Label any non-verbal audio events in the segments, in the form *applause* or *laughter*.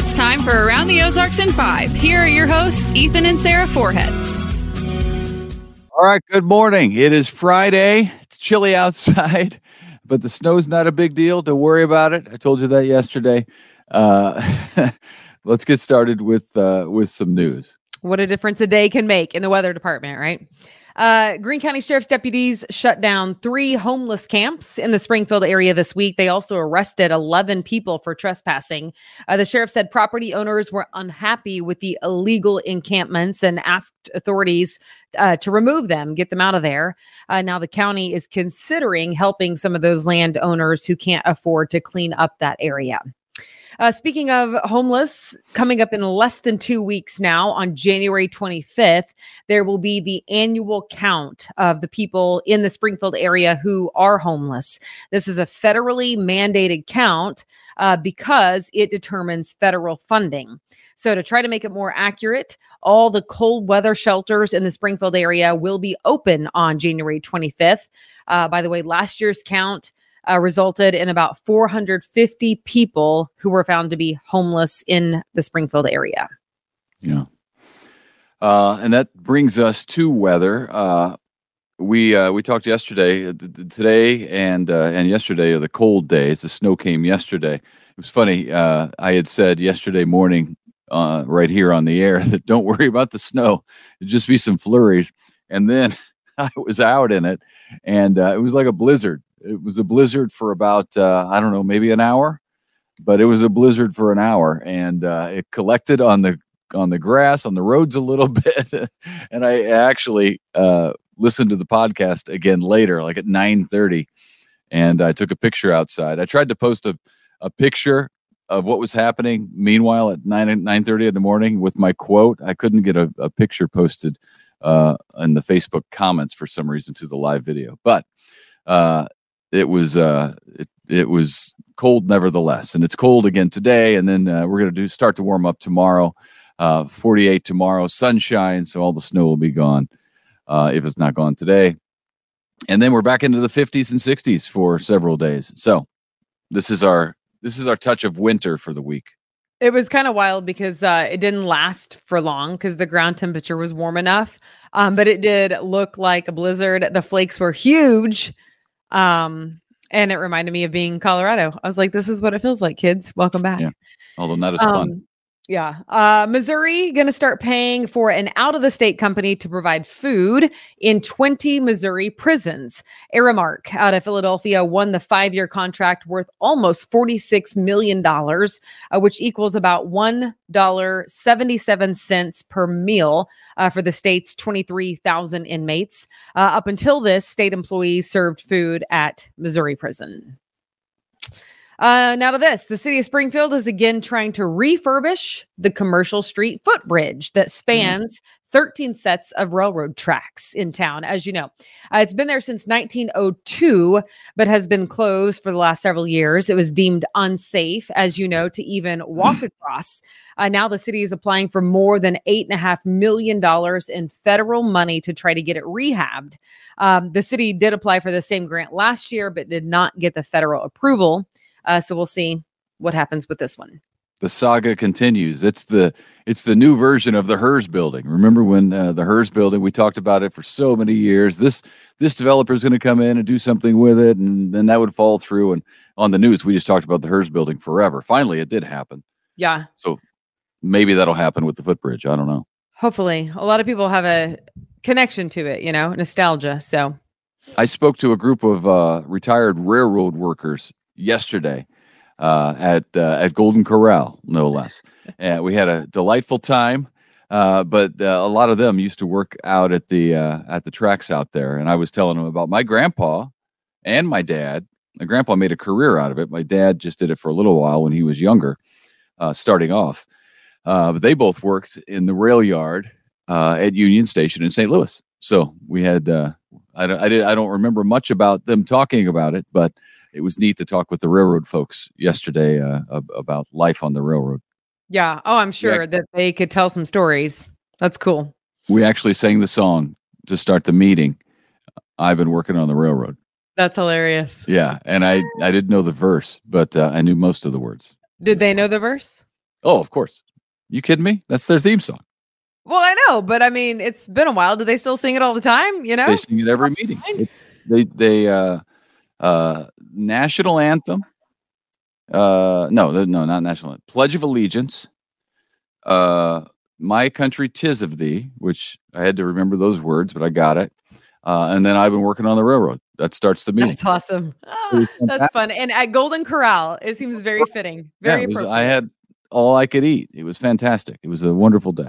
It's time for Around the Ozarks in Five. Here are your hosts, Ethan and Sarah Forhetz. All right, good morning. It is Friday. It's chilly outside, *laughs* but the snow's not a big deal. Don't worry about it. I told you that yesterday. Uh, *laughs* let's get started with uh, with some news. What a difference a day can make in the weather department, right? Uh, County Sheriff's deputies shut down three homeless camps in the Springfield area this week. They also arrested 11 people for trespassing. Uh, the sheriff said property owners were unhappy with the illegal encampments and asked authorities uh, to remove them, get them out of there. Uh, now, the county is considering helping some of those landowners who can't afford to clean up that area. Uh, speaking of homeless, coming up in less than two weeks now, on January 25th, there will be the annual count of the people in the Springfield area who are homeless. This is a federally mandated count uh, because it determines federal funding. So, to try to make it more accurate, all the cold weather shelters in the Springfield area will be open on January 25th. Uh, by the way, last year's count uh, resulted in about 450 people who were found to be homeless in the Springfield area. Yeah. Uh, and that brings us to weather. Uh, we uh, we talked yesterday, uh, today, and uh, and yesterday are the cold days. The snow came yesterday. It was funny. Uh, I had said yesterday morning, right here on the air, *laughs* that don't worry about the snow. It'd just be some flurries. And then *laughs* I was out in it, and it was like a blizzard. It was a blizzard for about uh, I don't know, maybe an hour, but it was a blizzard for an hour, and uh, it collected on the on the grass on the roads a little *laughs* bit. and I actually uh, listened to the podcast again later, like at nine thirty, and I took a picture outside. I tried to post a a picture of what was happening. Meanwhile, at nine nine thirty in the morning, with my quote, I couldn't get a, a picture posted uh, in the Facebook comments for some reason to the live video. But uh, it was uh, it, it was cold nevertheless, and it's cold again today. And then uh, we're to do start to warm up tomorrow. Uh, 48 tomorrow, sunshine, so all the snow will be gone uh, if it's not gone today. And then we're back into the 50s and 60s for several days. So this is our this is our touch of winter for the week. It was kind of wild because uh, it didn't last for long because the ground temperature was warm enough. Um, but it did look like a blizzard. The flakes were huge. Um, and it reminded me of being in Colorado. I was like, this is what it feels like, kids. Welcome back. Yeah. Although not as fun. Yeah. Uh, Missouri going to start paying for an out of the state company to provide food in 20 Missouri prisons. Aramark out of Philadelphia won the five year contract worth almost $46 million, uh, which equals about $1.77 per meal uh, for the state's 23,000 inmates. Uh, up until this, state employees served food at Missouri prison. Uh, now to this, the city of Springfield is again trying to refurbish the commercial street footbridge that spans mm. 13 sets of railroad tracks in town. As you know, uh, it's been there since 1902, but has been closed for the last several years. It was deemed unsafe, as you know, to even walk *clears throat* across. Uh, now the city is applying for more than eight and a half million dollars in federal money to try to get it rehabbed. Um, the city did apply for the same grant last year, but did not get the federal approval. Uh, so we'll see what happens with this one. The saga continues. It's the it's the new version of the Heer's building. Remember when uh, the Heer's building? We talked about it for so many years. This this developer is going to come in and do something with it, and then that would fall through. And on the news, we just talked about the Heer's building forever. Finally, it did happen. Yeah. So maybe that'll happen with the footbridge. I don't know. Hopefully, a lot of people have a connection to it. You know, nostalgia. So I spoke to a group of uh, retired railroad workers yesterday uh, at uh, at Golden Corral, no *laughs* less. and we had a delightful time. Uh, but uh, a lot of them used to work out at the uh, at the tracks out there, and I was telling them about my grandpa and my dad. My grandpa made a career out of it. My dad just did it for a little while when he was younger, uh, starting off. but they both worked in the rail yard at Union Station in St. Louis. So we had I, I, did, I don't remember much about them talking about it, but it was neat to talk with the railroad folks yesterday uh, about life on the railroad. Yeah. Oh, I'm sure yeah. that they could tell some stories. That's cool. We actually sang the song to start the meeting. I've been working on the railroad. That's hilarious. Yeah, and I I didn't know the verse, but uh, I knew most of the words. Did they know the verse? Oh, of course. You kidding me? That's their theme song. Well, I know, but I mean, it's been a while. Do they still sing it all the time? You know, They sing it every meeting. It- they they uh uh national anthem. Uh no, no, not national anthem. Pledge of Allegiance. Uh My Country Tis of Thee, which I had to remember those words, but I got it. Uh, and then I've been working on the railroad. That starts the meeting. That's awesome. *laughs* Ah, *laughs* that's fun. And at Golden Corral, it seems very fitting. Very yeah, was. I had all I could eat. It was fantastic. It was a wonderful day.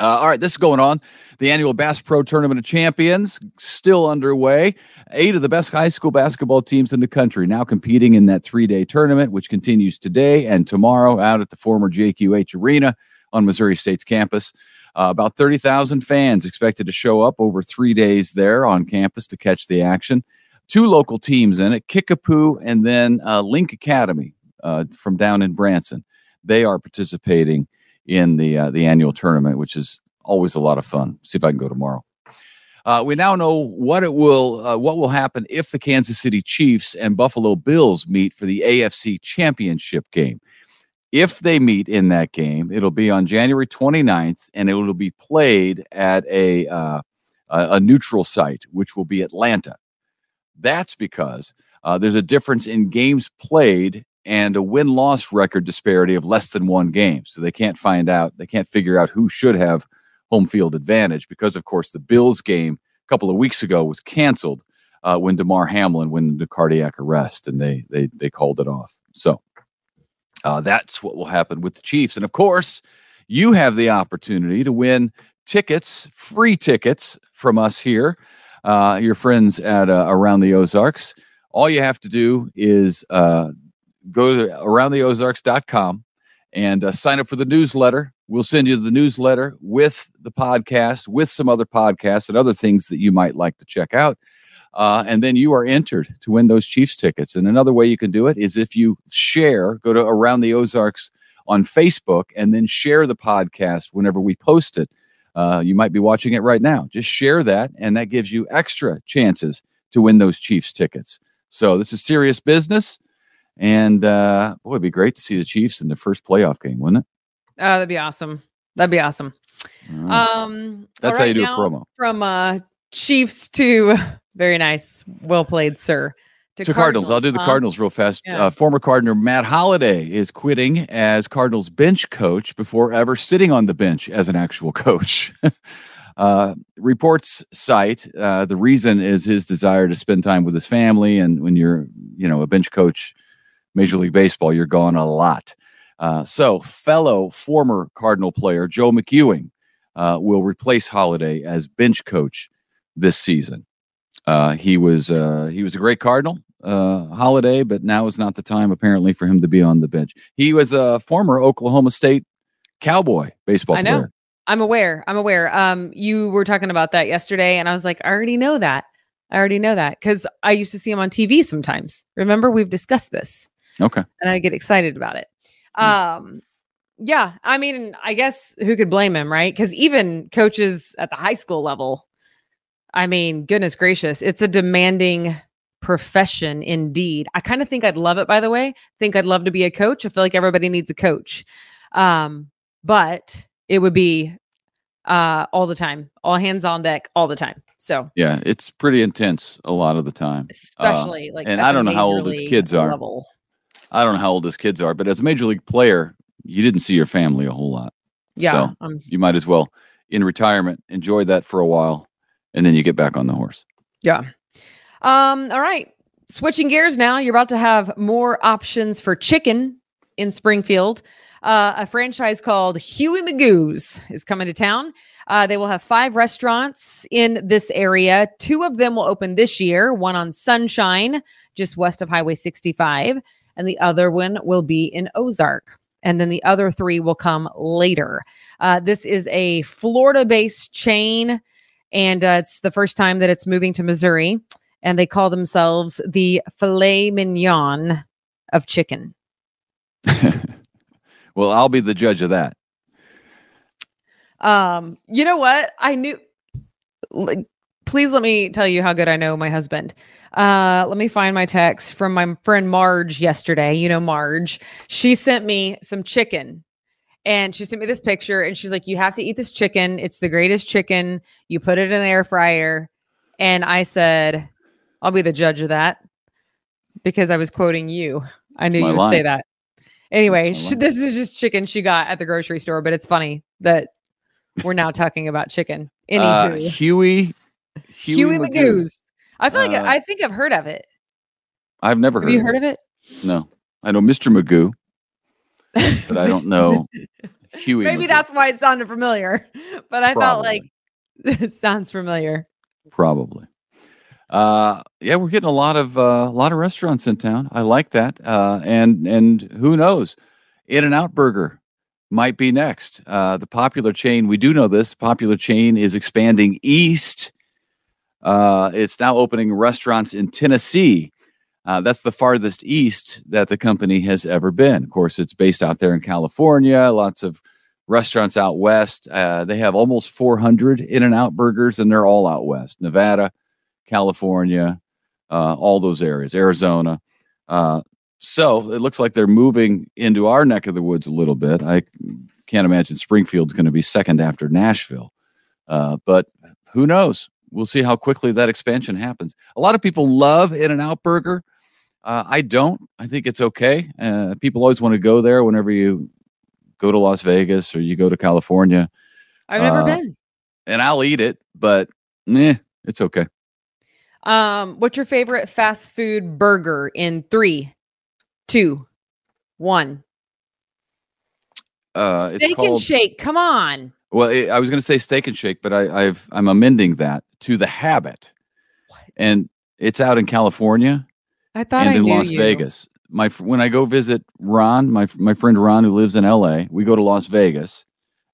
Uh, all right, this is going on. The annual Bass Pro Tournament of Champions still underway. Eight of the best high school basketball teams in the country now competing in that three day tournament, which continues today and tomorrow out at the former JQH Arena on Missouri State's campus. Uh, about 30,000 fans expected to show up over three days there on campus to catch the action. Two local teams in it Kickapoo and then uh, Link Academy uh, from down in Branson. They are participating in the uh, the annual tournament, which is always a lot of fun. See if I can go tomorrow. Uh, we now know what it will uh, what will happen if the Kansas City Chiefs and Buffalo Bills meet for the AFC Championship game. If they meet in that game, it'll be on January 29th and it will be played at a uh, a neutral site, which will be Atlanta. That's because uh, there's a difference in games played and a win loss record disparity of less than one game. So they can't find out, they can't figure out who should have home field advantage because, of course, the Bills game a couple of weeks ago was canceled uh, when Damar Hamlin went into cardiac arrest and they, they, they called it off. So uh, that's what will happen with the Chiefs. And of course, you have the opportunity to win tickets, free tickets from us here, uh, your friends at uh, Around the Ozarks. All you have to do is uh, go to aroundtheozarks.com and uh, sign up for the newsletter. We'll send you the newsletter with the podcast, with some other podcasts and other things that you might like to check out. Uh, and then you are entered to win those Chiefs tickets. And another way you can do it is if you share, go to Around the Ozarks on Facebook and then share the podcast whenever we post it. Uh, you might be watching it right now. Just share that, and that gives you extra chances to win those Chiefs tickets. So this is serious business. And uh, boy, it'd be great to see the Chiefs in the first playoff game, wouldn't it? Oh, that'd be awesome. That'd be awesome. Right. Um, That's all how you do a promo. From uh, Chiefs to *laughs* very nice, well played, sir. To Cardinals. I'll do the? Cardinals real fast. Yeah. Uh, former Cardinal Matt Holliday is quitting as Cardinals bench coach before ever sitting on the bench as an actual *laughs* coach. *laughs* uh, reports cite uh, the reason is his desire to spend time with his family. And when you're, you know, a bench coach, Major League Baseball, you're gone a lot. Uh, so, fellow former Cardinal player Joe McEwing uh, will replace Holliday as bench coach this season. Uh, he was uh, he was a great Cardinal uh, Holliday, but now is not the time apparently for him to be on the bench. He was a former Oklahoma State Cowboy baseball I know. player. I'm aware. I'm aware. Um, you were talking about that yesterday, and I was like, I already know that. I already know that because I used to see him on TV sometimes. Remember, we've discussed this, Okay, and I get excited about it. Hmm. Um, yeah, I mean, I guess who could blame him, right? Because even coaches at the high school level, I mean, goodness gracious, it's a demanding profession indeed. I kind of think I'd love it, by the way. Think I'd love to be a coach. I feel like everybody needs a coach. Um, but it would be uh all the time, all hands on deck all the time. So yeah, it's pretty intense a lot of the time. especially like Uh, and I don't know how old his kids are. level. I don't know how old his kids are, but as a major league player, you didn't see your family a whole lot. Yeah. So um, you might as well, in retirement, enjoy that for a while, and then you get back on the horse. Yeah. Um, all right. Switching gears now, you're about to have more options for chicken in Springfield. Uh, a franchise called Huey Magoo's is coming to town. Uh, they will have five restaurants in this area. Two of them will open this year, one on Sunshine, just west of Highway 65, and the other one will be in Ozark. And then the other three will come later. Uh, this is a Florida based chain and uh, it's the first time that it's moving to Missouri, and they call themselves the filet mignon of chicken. *laughs* well, I'll be the judge of that. Um, you know what? I knew like, please let me tell you how good I know my husband. Uh, let me find my text from my friend Marge yesterday. You know, Marge. She sent me some chicken and she sent me this picture and she's like, You have to eat this chicken. It's the greatest chicken. You put it in the air fryer. And I said, I'll be the judge of that because I was quoting you. I knew My you would say that. Anyway, she, this is just chicken she got at the grocery store, but it's funny that we're now talking about chicken. Uh, Anywho, Huey. Huey, Magoo's. I feel like Uh, I think I've heard of it. I've never heard of it. Have heard. you of heard it. of it? No, I know Mr. Magoo, but I don't know *laughs* Huey. Maybe Magoo. that's why it sounded familiar. *laughs* But I felt like Probably. *laughs* this sounds familiar. probably. Uh, yeah, we're getting a lot of uh, a lot of restaurants in town. I like that. Uh, and and who knows, In and Out Burger might be next. Uh, the popular chain. We do know this popular chain is expanding east. Uh, it's now opening restaurants in Tennessee. Uh, that's the farthest east that the company has ever been. Of course, it's based out there in California. Lots of restaurants out west. Uh, they have almost 400 In and Out burgers, and they're all out west Nevada, California, uh, all those areas, Arizona. Uh, so it looks like they're moving into our neck of the woods a little bit. I can't imagine Springfield's going to be second after Nashville. Uh, but who knows? We'll see how quickly that expansion happens. A lot of people love In and Out Burger. Uh, I don't. I think it's okay. Uh, people always want to go there whenever you go to Las Vegas or you go to California, I've never Uh, been. and I'll eat it, but nah, it's okay. Um, what's your favorite fast food burger in three, two, one? Uh, Steak and shake. Come on. Well, i I was going to say Steak and Shake, but I, I've I'm amending that to the Habit, and it's out in California I thought and I in Las you. Vegas. My when I go visit Ron, my my friend Ron who lives in L.A., we go to Las Vegas,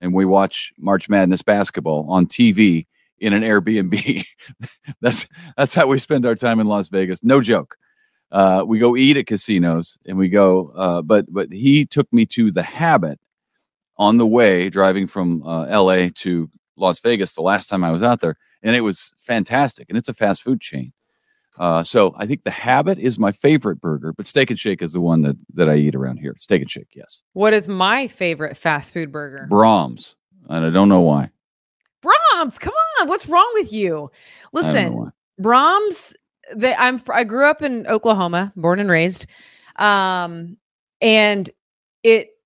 and we watch March Madness basketball on TV in an Airbnb. *laughs* that's that's how we spend our time in Las Vegas. No joke. Uh, we go eat at casinos, and we go. Uh, but but he took me to the Habit on the way driving from uh, LA to Las Vegas the last time I was out there, and it was fantastic. And it's a fast food chain. Uh, so I think the Habit is my favorite burger, but Steak and Shake is the one that that I eat around here. Steak and Shake, yes. What is my favorite fast food burger? Braum's, and I don't know why. Braum's. Come on. What's wrong with you? I don't know Listen. Braum's. They, I'm. I grew up in Oklahoma, born and raised, um, and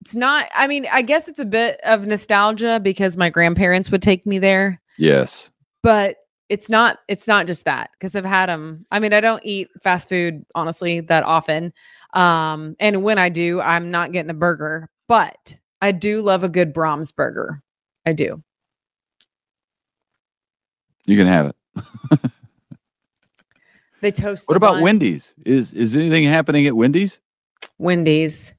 it's not. I mean, I guess it's a bit of nostalgia because my grandparents would take me there, Yes, but it's not. It's not just that because I've had them. I mean, I don't eat fast food honestly that often, um, and when I do, I'm not getting a burger, but I do love a good Braum's burger. I do. you can have it. They toast. What the about bun. Wendy's? Is is anything happening at Wendy's? Wendy's.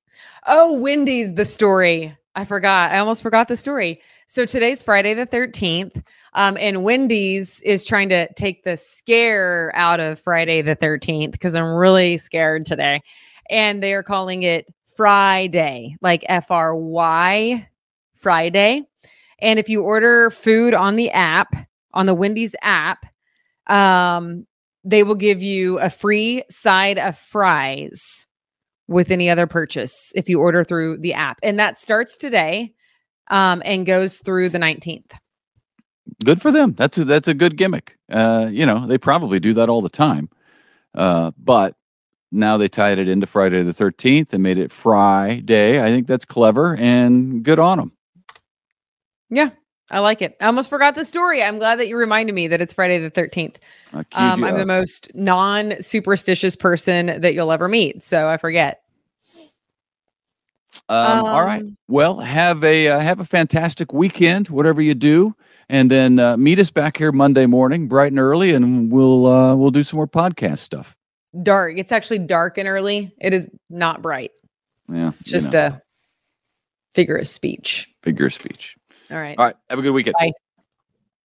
Oh, Wendy's, the story. I forgot. I almost forgot the story. So today's Friday the 13th. Um, and Wendy's is trying to take the scare out of Friday the 13th because I'm really scared today. And they are calling it Friday, like F R Y Friday. And if you order food on the app, on the Wendy's app, um, they will give you a free side of fries with any other purchase if you order through the app. And that starts today um, and goes through the 19th. Good for them. That's a, that's a good gimmick. Uh, you know, they probably do that all the time. Uh, but now they tied it into Friday the 13th and made it Friday. I think that's clever and good on them. Yeah, I like it. I almost forgot the story. I'm glad that you reminded me that it's Friday the 13th. Um, I'm the most non superstitious person that you'll ever meet. So I forget. Um, all right. Um, Well, have a uh, have a fantastic weekend, whatever you do, and then uh, meet us back here Monday morning, bright and early, and we'll uh, we'll do some more podcast stuff. Dark. It's actually dark and early. It is not bright. Yeah, It's just a figure of speech. figure of speech. All right. All right. Have a good weekend. Bye.